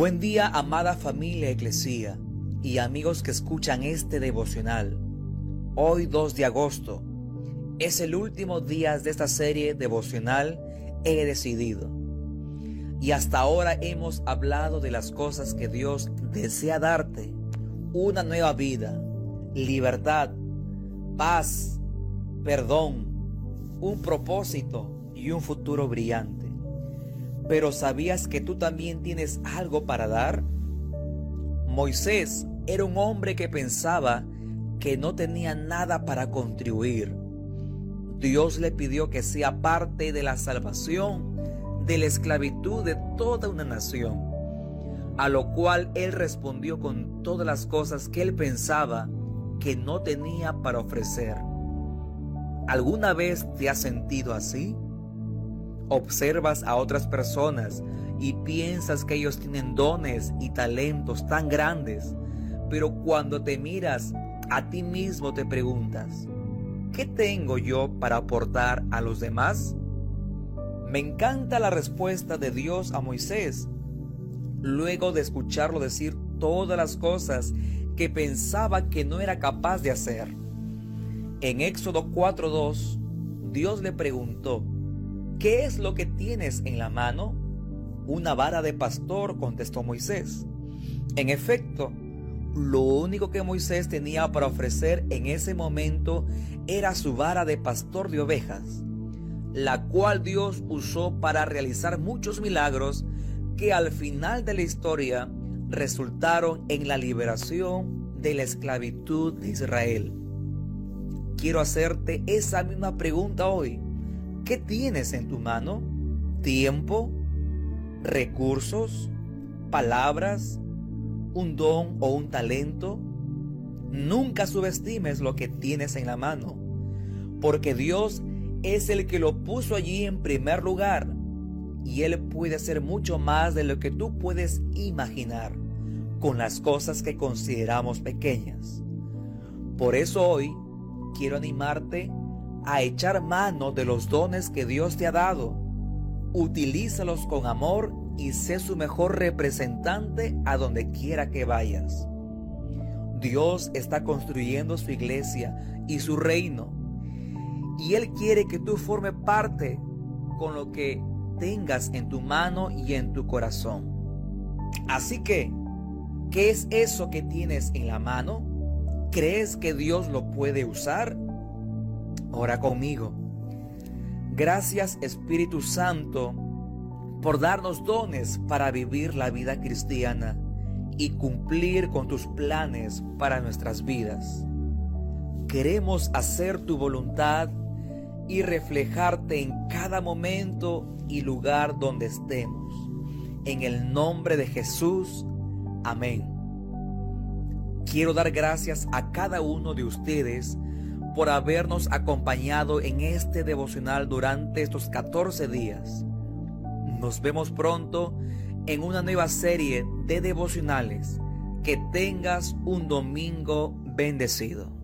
Buen día, amada familia Eclesía y amigos que escuchan este devocional. Hoy 2 de agosto es el último día de esta serie devocional He decidido. Y hasta ahora hemos hablado de las cosas que Dios desea darte. Una nueva vida, libertad, paz, perdón, un propósito y un futuro brillante. Pero ¿sabías que tú también tienes algo para dar? Moisés era un hombre que pensaba que no tenía nada para contribuir. Dios le pidió que sea parte de la salvación de la esclavitud de toda una nación, a lo cual él respondió con todas las cosas que él pensaba que no tenía para ofrecer. ¿Alguna vez te has sentido así? Observas a otras personas y piensas que ellos tienen dones y talentos tan grandes, pero cuando te miras a ti mismo te preguntas, ¿qué tengo yo para aportar a los demás? Me encanta la respuesta de Dios a Moisés, luego de escucharlo decir todas las cosas que pensaba que no era capaz de hacer. En Éxodo 4.2, Dios le preguntó, ¿Qué es lo que tienes en la mano? Una vara de pastor, contestó Moisés. En efecto, lo único que Moisés tenía para ofrecer en ese momento era su vara de pastor de ovejas, la cual Dios usó para realizar muchos milagros que al final de la historia resultaron en la liberación de la esclavitud de Israel. Quiero hacerte esa misma pregunta hoy. ¿Qué tienes en tu mano? ¿Tiempo? ¿Recursos? ¿Palabras? ¿Un don o un talento? Nunca subestimes lo que tienes en la mano, porque Dios es el que lo puso allí en primer lugar y Él puede hacer mucho más de lo que tú puedes imaginar con las cosas que consideramos pequeñas. Por eso hoy quiero animarte a echar mano de los dones que Dios te ha dado. Utilízalos con amor y sé su mejor representante a donde quiera que vayas. Dios está construyendo su iglesia y su reino. Y Él quiere que tú formes parte con lo que tengas en tu mano y en tu corazón. Así que, ¿qué es eso que tienes en la mano? ¿Crees que Dios lo puede usar? Ora conmigo. Gracias Espíritu Santo por darnos dones para vivir la vida cristiana y cumplir con tus planes para nuestras vidas. Queremos hacer tu voluntad y reflejarte en cada momento y lugar donde estemos. En el nombre de Jesús. Amén. Quiero dar gracias a cada uno de ustedes por habernos acompañado en este devocional durante estos 14 días. Nos vemos pronto en una nueva serie de devocionales. Que tengas un domingo bendecido.